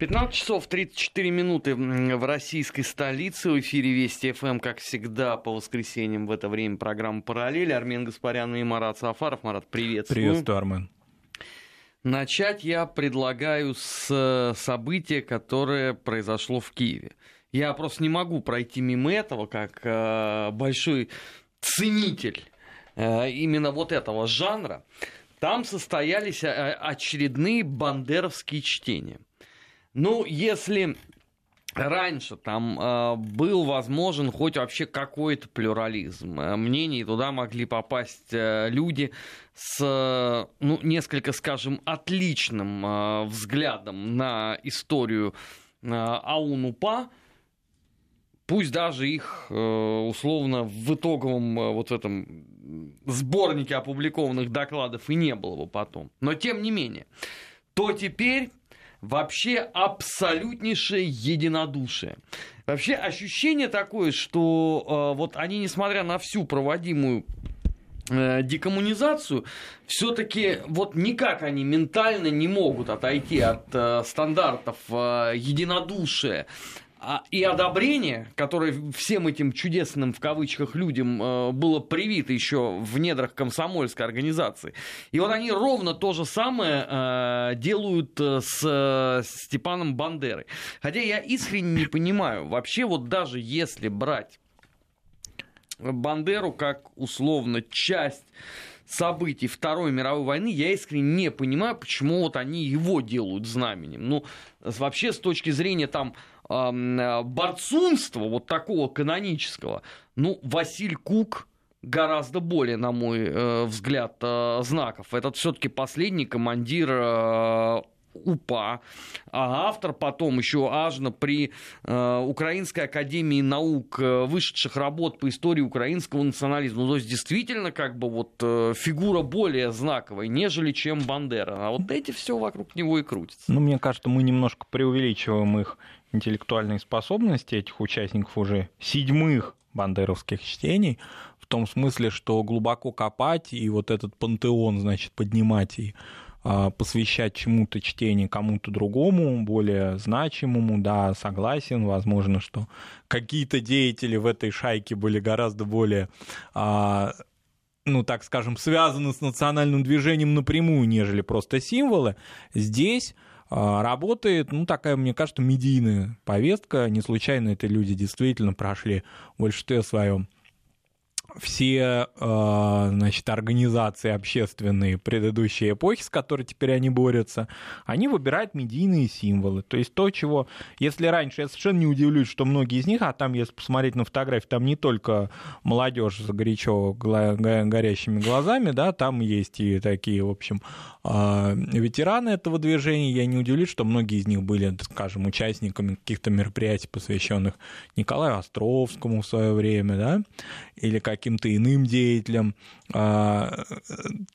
15 часов 34 минуты в российской столице. В эфире Вести ФМ, как всегда, по воскресеньям в это время программа «Параллель». Армен Гаспарян и Марат Сафаров. Марат, приветствую. Приветствую, Армен. Начать я предлагаю с события, которое произошло в Киеве. Я просто не могу пройти мимо этого, как э, большой ценитель э, именно вот этого жанра. Там состоялись э, очередные бандеровские чтения. Ну, если раньше там э, был возможен хоть вообще какой-то плюрализм э, мнений, туда могли попасть э, люди с, ну, несколько, скажем, отличным э, взглядом на историю э, Аунупа, пусть даже их э, условно в итоговом э, вот этом сборнике опубликованных докладов и не было бы потом. Но тем не менее, то теперь вообще абсолютнейшее единодушие. Вообще ощущение такое, что э, вот они, несмотря на всю проводимую э, декоммунизацию, все-таки вот никак они ментально не могут отойти от э, стандартов э, единодушия а, и одобрение, которое всем этим чудесным в кавычках людям э, было привито еще в недрах комсомольской организации. И вот они ровно то же самое э, делают э, с Степаном Бандерой. Хотя я искренне не понимаю, вообще вот даже если брать Бандеру как условно часть событий Второй мировой войны, я искренне не понимаю, почему вот они его делают знаменем. Ну, вообще, с точки зрения там Э, борцунства вот такого канонического, ну, Василь Кук гораздо более, на мой э, взгляд, э, знаков. Этот все-таки последний командир УПА, а автор потом еще ажно при э, Украинской академии наук э, вышедших работ по истории украинского национализма. Ну, то есть действительно как бы вот э, фигура более знаковая, нежели чем Бандера. А вот эти все вокруг него и крутится. Ну, мне кажется, мы немножко преувеличиваем их интеллектуальные способности этих участников уже седьмых бандеровских чтений, в том смысле, что глубоко копать и вот этот пантеон, значит, поднимать и посвящать чему-то чтение кому-то другому, более значимому, да, согласен, возможно, что какие-то деятели в этой шайке были гораздо более а, ну, так скажем, связаны с национальным движением напрямую, нежели просто символы. Здесь а, работает, ну, такая, мне кажется, медийная повестка. Не случайно это люди действительно прошли в большинстве своем все а, значит, организации общественные предыдущей эпохи, с которой теперь они борются, они выбирают медийные символы. То есть то, чего, если раньше, я совершенно не удивлюсь, что многие из них, а там, если посмотреть на фотографии, там не только молодежь с горячо горящими глазами, да, там есть и такие, в общем, а, ветераны этого движения. Я не удивлюсь, что многие из них были, скажем, участниками каких-то мероприятий, посвященных Николаю Островскому в свое время, да, или каким-то иным деятелям а,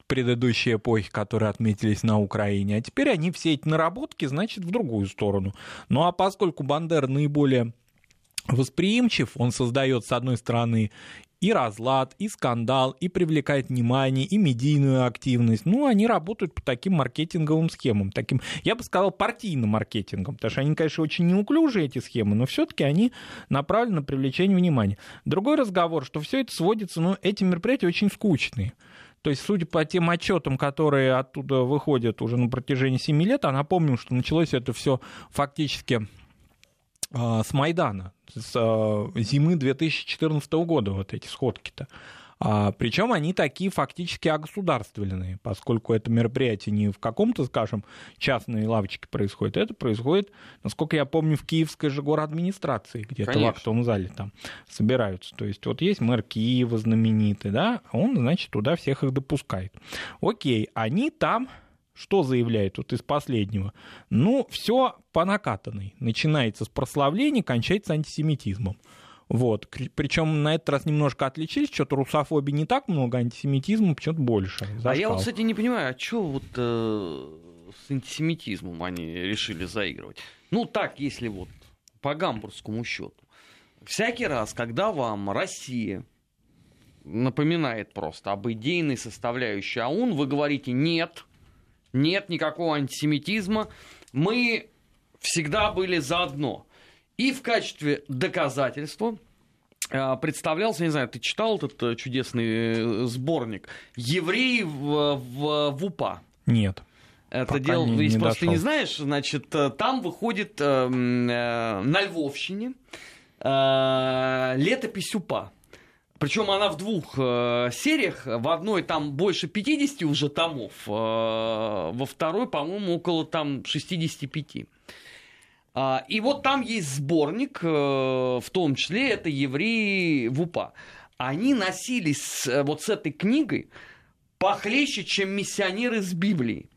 предыдущей эпохи, которые отметились на Украине. А теперь они все эти наработки, значит, в другую сторону. Ну а поскольку Бандер наиболее восприимчив, он создает, с одной стороны, и разлад, и скандал, и привлекает внимание, и медийную активность. Ну, они работают по таким маркетинговым схемам, таким, я бы сказал, партийным маркетингом, потому что они, конечно, очень неуклюжие, эти схемы, но все-таки они направлены на привлечение внимания. Другой разговор, что все это сводится, ну, эти мероприятия очень скучные. То есть, судя по тем отчетам, которые оттуда выходят уже на протяжении 7 лет, а напомню, что началось это все фактически с Майдана, с а, зимы 2014 года, вот эти сходки-то. А, причем они такие фактически огосударственные, поскольку это мероприятие не в каком-то, скажем, частной лавочке происходит, это происходит, насколько я помню, в Киевской же администрации, где-то в актовом зале там собираются. То есть вот есть мэр Киева знаменитый, да, он, значит, туда всех их допускает. Окей, они там что заявляет вот из последнего? Ну, все по накатанной. Начинается с прославления, кончается антисемитизмом. Вот. Причем на этот раз немножко отличились, что-то русофобии не так много, антисемитизма почему-то больше. Зашкал. А я вот, кстати, не понимаю, а что вот э, с антисемитизмом они решили заигрывать? Ну, так, если вот по гамбургскому счету. Всякий раз, когда вам Россия напоминает просто об идейной составляющей АУН, вы говорите «нет», нет никакого антисемитизма. Мы всегда были заодно. И в качестве доказательства а, представлялся, не знаю, ты читал этот э, чудесный э, сборник «Евреи в, в, в УПА»? Нет. Это Пока дело, не, если не просто дошел. не знаешь, значит, э, там выходит э, э, на Львовщине э, летопись УПА. Причем она в двух э, сериях. В одной там больше 50 уже томов, э, во второй, по-моему, около там 65. А, и вот там есть сборник, э, в том числе это евреи в УПА. Они носились э, вот с этой книгой похлеще, чем миссионеры с Библией.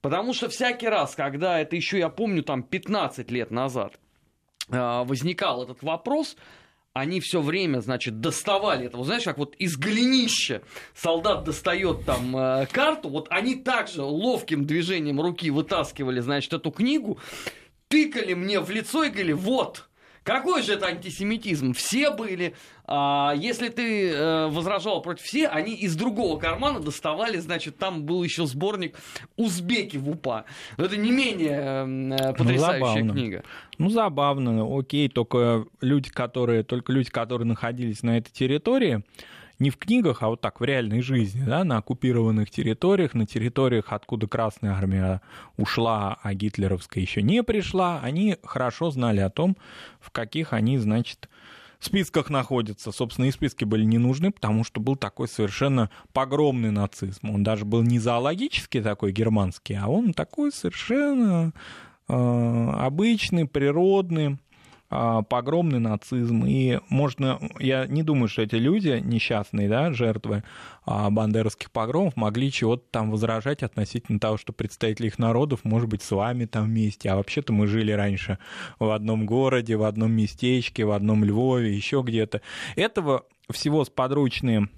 Потому что всякий раз, когда это еще, я помню, там 15 лет назад э, возникал этот вопрос, они все время, значит, доставали этого, знаешь, как вот из голенища солдат достает там э, карту, вот они также ловким движением руки вытаскивали, значит, эту книгу, тыкали мне в лицо и говорили, вот, какой же это антисемитизм? Все были. А если ты э, возражал против все, они из другого кармана доставали, значит, там был еще сборник «Узбеки в УПА». Это не менее э, потрясающая ну, книга. Ну, забавно, окей, только люди, которые, только люди, которые находились на этой территории, не в книгах, а вот так в реальной жизни, да, на оккупированных территориях, на территориях, откуда Красная Армия ушла, а гитлеровская еще не пришла, они хорошо знали о том, в каких они, значит, списках находятся. Собственно, и списки были не нужны, потому что был такой совершенно погромный нацизм. Он даже был не зоологический такой германский, а он такой совершенно э, обычный, природный. А, погромный нацизм. И можно, я не думаю, что эти люди, несчастные, да, жертвы а, бандеровских погромов, могли чего-то там возражать относительно того, что представители их народов, может быть, с вами там вместе. А вообще-то мы жили раньше в одном городе, в одном местечке, в одном Львове, еще где-то. Этого всего сподручные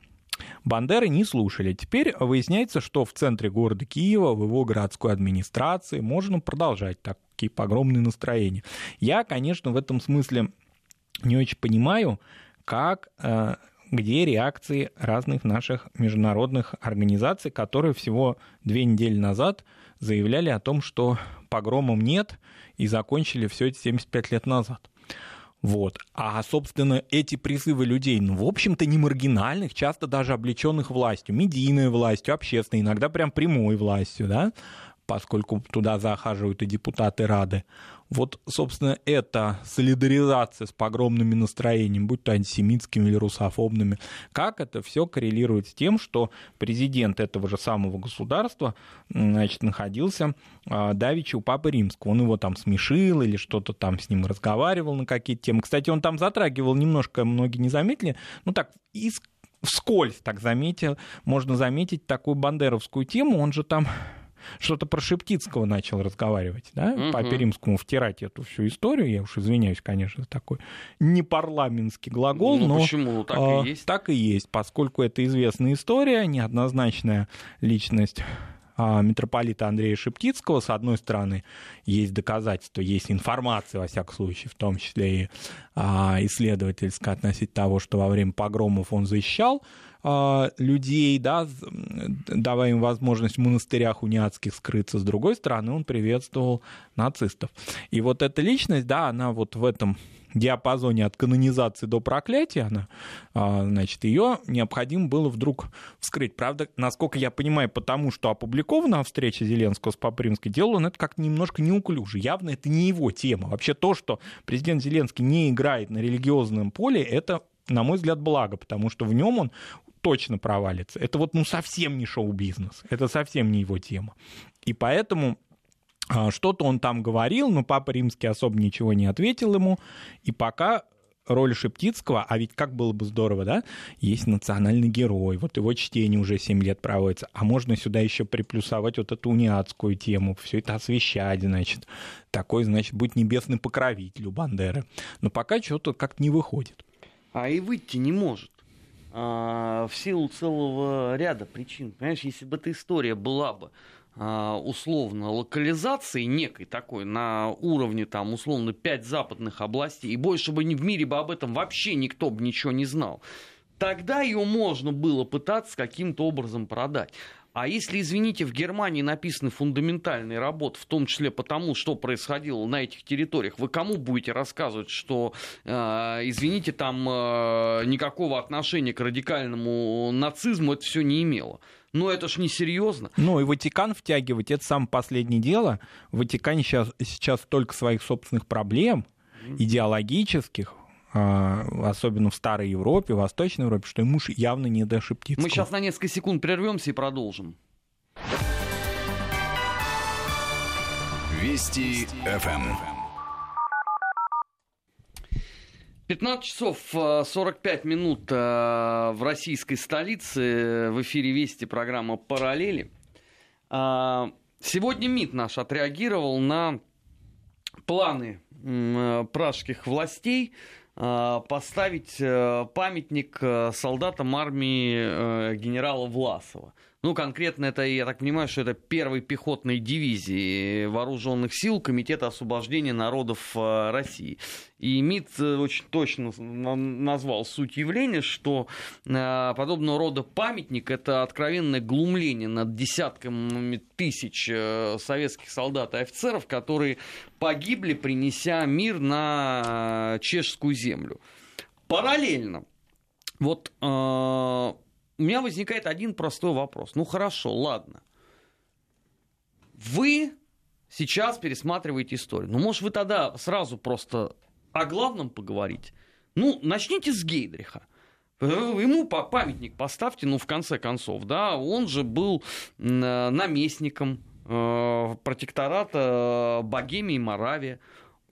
Бандеры не слушали. Теперь выясняется, что в центре города Киева, в его городской администрации можно продолжать такие погромные настроения. Я, конечно, в этом смысле не очень понимаю, как э, где реакции разных наших международных организаций, которые всего две недели назад заявляли о том, что погромом нет, и закончили все это 75 лет назад. Вот. А, собственно, эти призывы людей, ну, в общем-то, не маргинальных, часто даже облеченных властью, медийной властью, общественной, иногда прям прямой властью, да, поскольку туда захаживают и депутаты Рады. Вот, собственно, эта солидаризация с погромными настроениями, будь то антисемитскими или русофобными, как это все коррелирует с тем, что президент этого же самого государства значит, находился а, давеча у Папы Римского. Он его там смешил или что-то там с ним разговаривал на какие-то темы. Кстати, он там затрагивал немножко, многие не заметили, ну так, из вскользь так заметил, можно заметить такую бандеровскую тему, он же там что-то про Шептицкого начал разговаривать, да, угу. по Перимскому втирать эту всю историю, я уж извиняюсь, конечно, такой непарламентский глагол, ну, но почему? Так а, и есть. Так и есть, поскольку это известная история, неоднозначная личность а, митрополита Андрея Шептицкого. С одной стороны, есть доказательства, есть информация, во всяком случае, в том числе и а, исследовательская относительно того, что во время погромов он защищал а, людей, да, давая им возможность в монастырях униатских скрыться. С другой стороны, он приветствовал нацистов. И вот эта личность, да, она вот в этом диапазоне от канонизации до проклятия, она, а, значит, ее необходимо было вдруг вскрыть. Правда, насколько я понимаю, потому что опубликована встреча Зеленского с Папримской, делал он это как-то немножко неуклюже. Явно это не его тема. Вообще то, что президент Зеленский не играет на религиозном поле, это на мой взгляд, благо, потому что в нем он точно провалится. Это вот ну совсем не шоу-бизнес, это совсем не его тема. И поэтому что-то он там говорил, но Папа Римский особо ничего не ответил ему. И пока роль Шептицкого, а ведь как было бы здорово, да, есть национальный герой, вот его чтение уже 7 лет проводится, а можно сюда еще приплюсовать вот эту униатскую тему, все это освещать, значит, такой, значит, будет небесный покровитель у Бандеры. Но пока что-то как-то не выходит. А и выйти не может. А, в силу целого ряда причин. Понимаешь, если бы эта история была бы а, условно локализации некой такой на уровне там условно пять западных областей, и больше бы в мире бы об этом вообще никто бы ничего не знал, тогда ее можно было пытаться каким-то образом продать. А если, извините, в Германии написаны фундаментальные работы, в том числе потому, что происходило на этих территориях, вы кому будете рассказывать, что, э, извините, там э, никакого отношения к радикальному нацизму это все не имело? Ну, это ж не серьезно. Ну, и Ватикан втягивать, это самое последнее дело. В Ватикане сейчас, сейчас только своих собственных проблем, идеологических, особенно в Старой Европе, в Восточной Европе, что ему явно не до Шептицкого. Мы сейчас на несколько секунд прервемся и продолжим. Вести ФМ. 15 часов 45 э, минут э, в российской столице. В эфире Вести программа «Параллели». А, сегодня МИД наш отреагировал на планы э, пражских властей поставить памятник солдатам армии генерала Власова. Ну, конкретно это, я так понимаю, что это первой пехотной дивизии вооруженных сил Комитета освобождения народов э, России. И МИД э, очень точно назвал суть явления, что э, подобного рода памятник – это откровенное глумление над десятками тысяч советских солдат и офицеров, которые погибли, принеся мир на чешскую землю. Параллельно, вот у меня возникает один простой вопрос. Ну хорошо, ладно. Вы сейчас пересматриваете историю. Ну, может, вы тогда сразу просто о главном поговорите? Ну, начните с Гейдриха. Ему памятник поставьте, ну, в конце концов, да, он же был наместником э, протектората Богемии и Моравия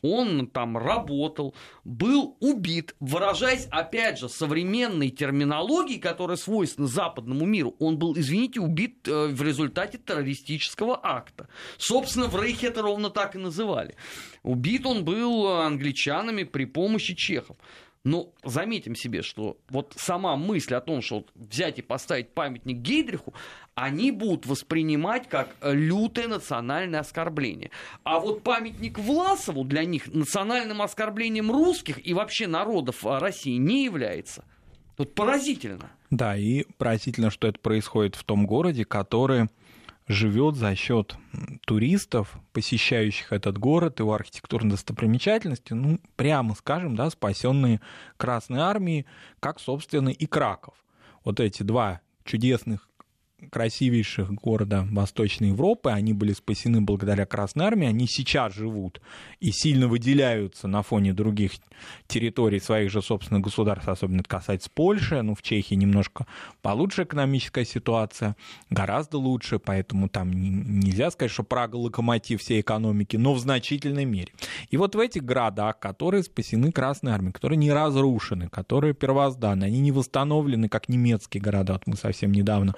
он там работал, был убит, выражаясь, опять же, современной терминологией, которая свойственна западному миру, он был, извините, убит э, в результате террористического акта. Собственно, в Рейхе это ровно так и называли. Убит он был англичанами при помощи чехов. Но заметим себе, что вот сама мысль о том, что взять и поставить памятник Гейдриху, они будут воспринимать как лютое национальное оскорбление. А вот памятник Власову для них национальным оскорблением русских и вообще народов России не является. Тут поразительно. Да, и поразительно, что это происходит в том городе, который живет за счет туристов, посещающих этот город, его архитектурной достопримечательности, ну, прямо скажем, да, спасенные Красной Армией, как, собственно, и Краков. Вот эти два чудесных красивейших города Восточной Европы, они были спасены благодаря Красной Армии, они сейчас живут и сильно выделяются на фоне других территорий своих же собственных государств, особенно это касается Польши, ну, в Чехии немножко получше экономическая ситуация, гораздо лучше, поэтому там нельзя сказать, что Прага локомотив всей экономики, но в значительной мере. И вот в этих городах, которые спасены Красной Армией, которые не разрушены, которые первозданны, они не восстановлены, как немецкие города, вот мы совсем недавно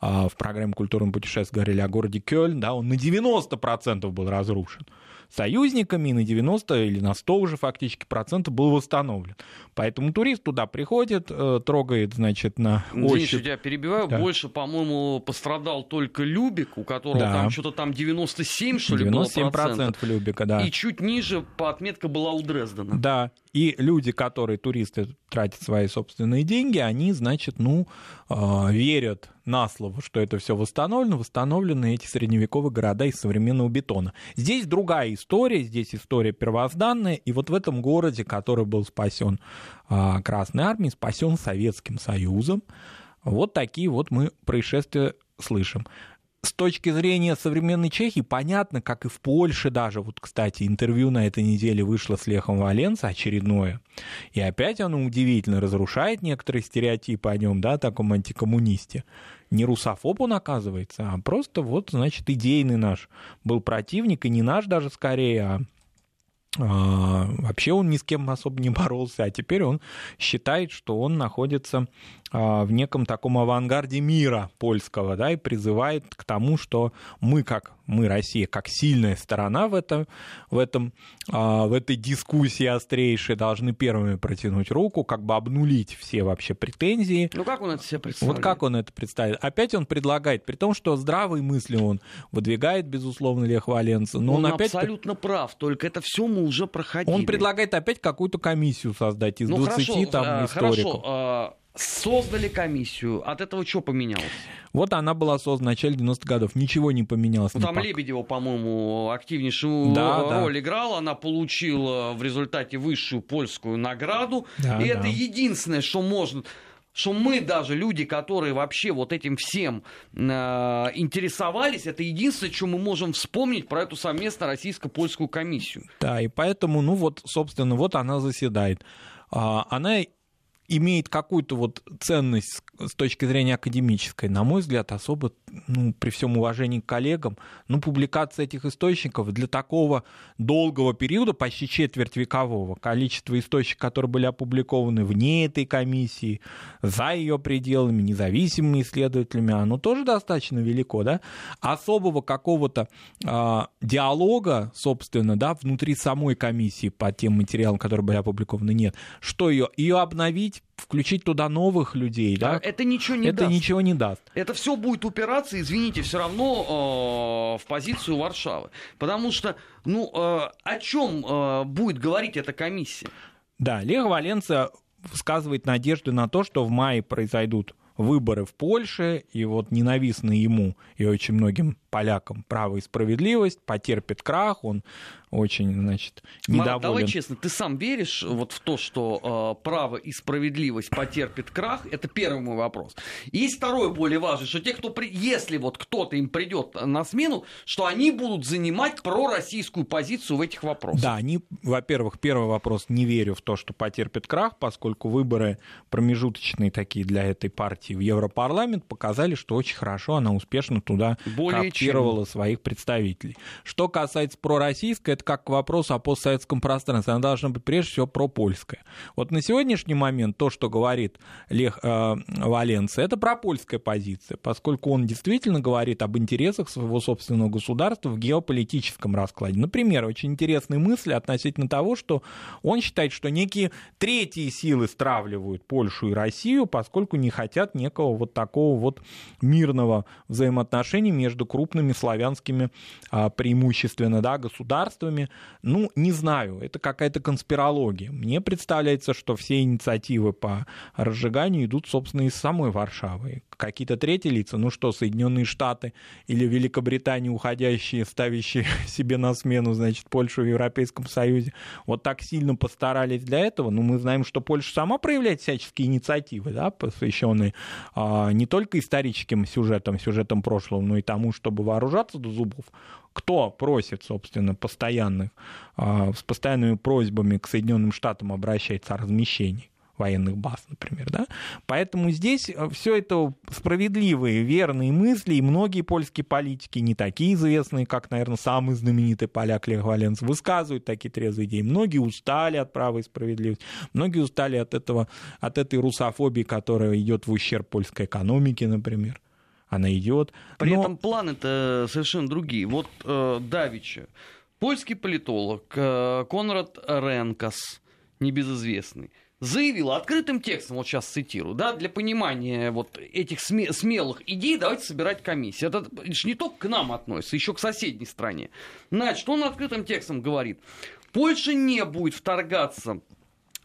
в программе «Культурное путешествие» говорили о городе Кёльн, да, он на 90% был разрушен союзниками, и на 90 или на 100 уже фактически процентов был восстановлен. Поэтому турист туда приходит, э, трогает, значит, на ощупь. Денис, я перебиваю, да. больше, по-моему, пострадал только Любик, у которого да. там что-то там 97, что ли, 97 было процентов. Любика, да. И чуть ниже по отметка была у Дрездена. Да, и люди, которые, туристы, тратят свои собственные деньги, они, значит, ну, э, верят на слово, что это все восстановлено, восстановлены эти средневековые города из современного бетона. Здесь другая история, здесь история первозданная, и вот в этом городе, который был спасен э, Красной Армией, спасен Советским Союзом, вот такие вот мы происшествия слышим с точки зрения современной Чехии понятно, как и в Польше даже. Вот, кстати, интервью на этой неделе вышло с Лехом Валенца, очередное. И опять оно удивительно разрушает некоторые стереотипы о нем, да, таком антикоммунисте. Не русофоб он оказывается, а просто вот, значит, идейный наш был противник, и не наш даже скорее, а а, вообще он ни с кем особо не боролся, а теперь он считает, что он находится в неком таком авангарде мира польского, да, и призывает к тому, что мы, как мы, Россия, как сильная сторона в, этом, в, этом, а, в этой дискуссии острейшей, должны первыми протянуть руку, как бы обнулить все вообще претензии. Ну, как он это себе представляет? Вот как он это представляет? Опять он предлагает, при том, что здравые мысли он выдвигает, безусловно, Лех Валенца, но он, он опять... абсолютно прав, только это все мы уже проходили. Он предлагает опять какую-то комиссию создать из ну, 20 хорошо, там историков. Хорошо, Создали комиссию. От этого что поменялось? Вот она была создана в начале 90-х годов. Ничего не поменялось. Ну, там пока. Лебедева, по-моему, активнейшую да, роль да. играла. Она получила в результате высшую польскую награду. Да, и да. это единственное, что можно что мы даже, люди, которые вообще вот этим всем э, интересовались, это единственное, что мы можем вспомнить про эту совместно российско-польскую комиссию. Да, и поэтому, ну вот, собственно, вот она заседает. А, она имеет какую-то вот ценность с точки зрения академической, на мой взгляд, особо, ну, при всем уважении к коллегам, ну, публикация этих источников для такого долгого периода, почти четверть векового, количество источников, которые были опубликованы вне этой комиссии, за ее пределами, независимыми исследователями, оно тоже достаточно велико, да? Особого какого-то э, диалога, собственно, да, внутри самой комиссии по тем материалам, которые были опубликованы, нет. Что ее? Ее обновить, включить туда новых людей, да? Это ничего не это даст. ничего не даст. Это все будет упираться, извините, все равно э, в позицию Варшавы. Потому что, ну, э, о чем э, будет говорить эта комиссия? Да, Лех Валенца высказывает надежды на то, что в мае произойдут выборы в Польше, и вот ненавистный ему и очень многим полякам право и справедливость потерпит крах, он очень, значит, недоволен. Марат, давай честно, ты сам веришь вот в то, что э, право и справедливость потерпит крах? Это первый мой вопрос. И есть второй более важный, что те, кто при... если вот кто-то им придет на смену, что они будут занимать пророссийскую позицию в этих вопросах. Да, они, во-первых, первый вопрос, не верю в то, что потерпит крах, поскольку выборы промежуточные такие для этой партии в Европарламент показали, что очень хорошо она успешно туда более коптировала чем. своих представителей. Что касается пророссийской, это как к вопросу о постсоветском пространстве. Она должна быть прежде всего пропольская. Вот на сегодняшний момент то, что говорит Лех э, Валенция, это пропольская позиция, поскольку он действительно говорит об интересах своего собственного государства в геополитическом раскладе. Например, очень интересные мысли относительно того, что он считает, что некие третьи силы стравливают Польшу и Россию, поскольку не хотят некого вот такого вот мирного взаимоотношения между крупными славянскими а, преимущественно да, государствами, жертвами. Ну, не знаю, это какая-то конспирология. Мне представляется, что все инициативы по разжиганию идут, собственно, из самой Варшавы. Какие-то третьи лица, ну что, Соединенные Штаты или Великобритания, уходящие, ставящие себе на смену, значит, Польшу в Европейском Союзе, вот так сильно постарались для этого. Ну, мы знаем, что Польша сама проявляет всяческие инициативы, да, посвященные а, не только историческим сюжетам, сюжетам прошлого, но и тому, чтобы вооружаться до зубов кто просит, собственно, постоянных, а, с постоянными просьбами к Соединенным Штатам обращается о размещении военных баз, например, да. Поэтому здесь э, все это справедливые, верные мысли, и многие польские политики, не такие известные, как, наверное, самый знаменитый поляк Лех Валенц, высказывают такие трезвые идеи. Многие устали от права и справедливости, многие устали от этого, от этой русофобии, которая идет в ущерб польской экономике, например она идет. При но... этом планы-то совершенно другие. Вот э, Давича, польский политолог э, Конрад Ренкас, небезызвестный, заявил открытым текстом, вот сейчас цитирую, да, для понимания вот этих сме- смелых идей давайте собирать комиссию. Это лишь не только к нам относится, еще к соседней стране. Значит, он открытым текстом говорит, Польша не будет вторгаться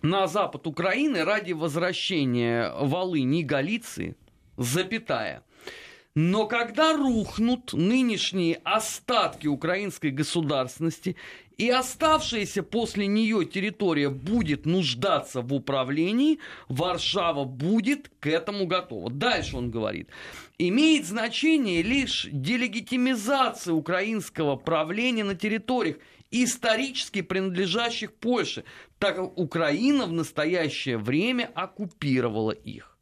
на запад Украины ради возвращения Волыни и Галиции, запятая. Но когда рухнут нынешние остатки украинской государственности и оставшаяся после нее территория будет нуждаться в управлении, Варшава будет к этому готова. Дальше он говорит. Имеет значение лишь делегитимизация украинского правления на территориях, исторически принадлежащих Польше, так как Украина в настоящее время оккупировала их.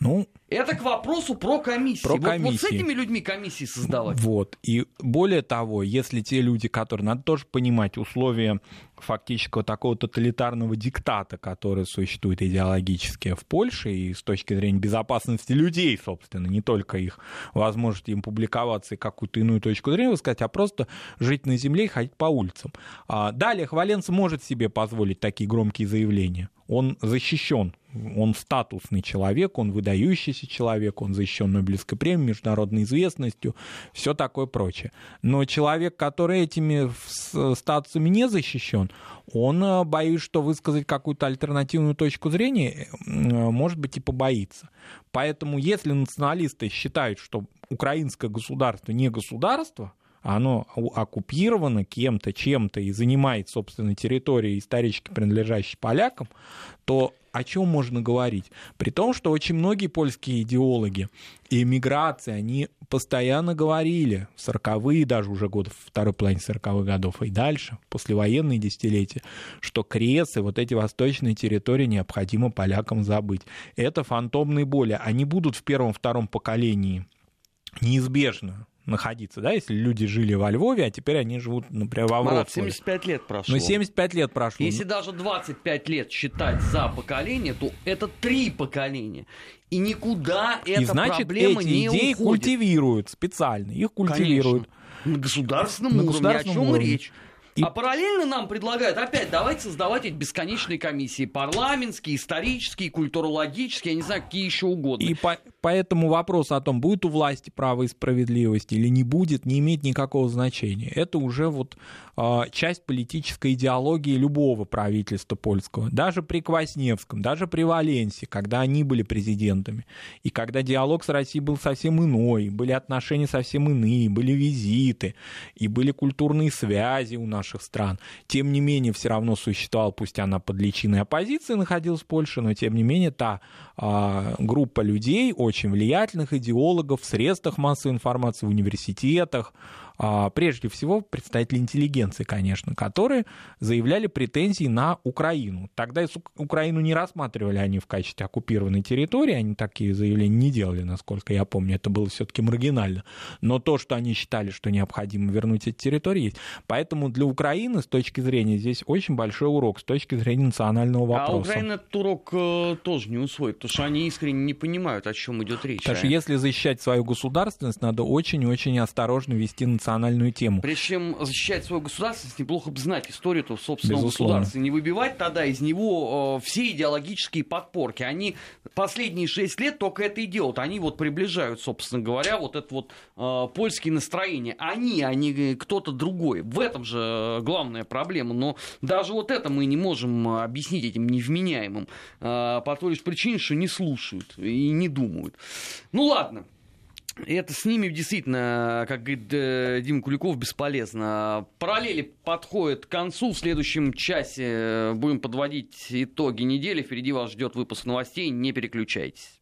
Ну, это к вопросу про комиссии. Про вот, комиссии. вот с этими людьми комиссии создавать. Вот. И более того, если те люди, которые, надо тоже понимать условия фактического такого тоталитарного диктата, который существует идеологически в Польше и с точки зрения безопасности людей, собственно, не только их возможности им публиковаться и какую-то иную точку зрения высказать, а просто жить на земле и ходить по улицам. А далее Хваленц может себе позволить такие громкие заявления. Он защищен, он статусный человек, он выдающийся человек, он защищен Нобелевской премией, международной известностью, все такое прочее. Но человек, который этими статусами не защищен, он, э, боюсь, что высказать какую-то альтернативную точку зрения, э, может быть, и побоится. Поэтому, если националисты считают, что украинское государство не государство, оно оккупировано кем-то, чем-то и занимает собственной территории, исторически принадлежащей полякам, то о чем можно говорить? При том, что очень многие польские идеологи и эмиграции, они постоянно говорили в 40-е, даже уже годы, второй половине 40-х годов и дальше, послевоенные десятилетия, что крест и вот эти восточные территории необходимо полякам забыть. Это фантомные боли. Они будут в первом-втором поколении неизбежно находиться, да, если люди жили во Львове, а теперь они живут, например, во Вроцлаве. Марат, 75 лет прошло. Ну, 75 лет прошло. Если даже 25 лет считать за поколение, то это три поколения. И никуда эта и, значит, проблема эти не идеи уходит. культивируют специально, их культивируют. Конечно. На государственном На уровне, государственном о чем уровне. речь? И... А параллельно нам предлагают опять давайте создавать эти бесконечные комиссии. Парламентские, исторические, культурологические, я не знаю, какие еще угодно. И по поэтому вопрос о том, будет у власти право и справедливость или не будет, не имеет никакого значения. Это уже вот э, часть политической идеологии любого правительства польского. Даже при Квасневском, даже при Валенсе, когда они были президентами, и когда диалог с Россией был совсем иной, были отношения совсем иные, были визиты, и были культурные связи у наших стран. Тем не менее, все равно существовал, пусть она под личиной оппозиции находилась в Польше, но тем не менее та э, группа людей, очень влиятельных идеологов в средствах массовой информации, в университетах, прежде всего представители интеллигенции, конечно, которые заявляли претензии на Украину. Тогда Украину не рассматривали они в качестве оккупированной территории, они такие заявления не делали, насколько я помню, это было все-таки маргинально. Но то, что они считали, что необходимо вернуть эти территории, есть. Поэтому для Украины с точки зрения здесь очень большой урок, с точки зрения национального вопроса. А Украина этот урок э, тоже не усвоит, потому что они искренне не понимают, о чем идет речь. Потому что а? если защищать свою государственность, надо очень-очень осторожно вести национальный национальную тему. Прежде чем защищать свою государственность, неплохо бы знать историю этого собственного Безусловно. государства. Не выбивать тогда из него э, все идеологические подпорки. Они последние шесть лет только это и делают. Они вот приближают, собственно говоря, вот это вот э, польские настроения. Они, а не кто-то другой. В этом же э, главная проблема. Но даже вот это мы не можем объяснить этим невменяемым. Э, по той лишь причине, что не слушают и не думают. Ну ладно. Это с ними действительно, как говорит э, Дима Куликов, бесполезно. Параллели подходят к концу. В следующем часе будем подводить итоги недели. Впереди вас ждет выпуск новостей. Не переключайтесь.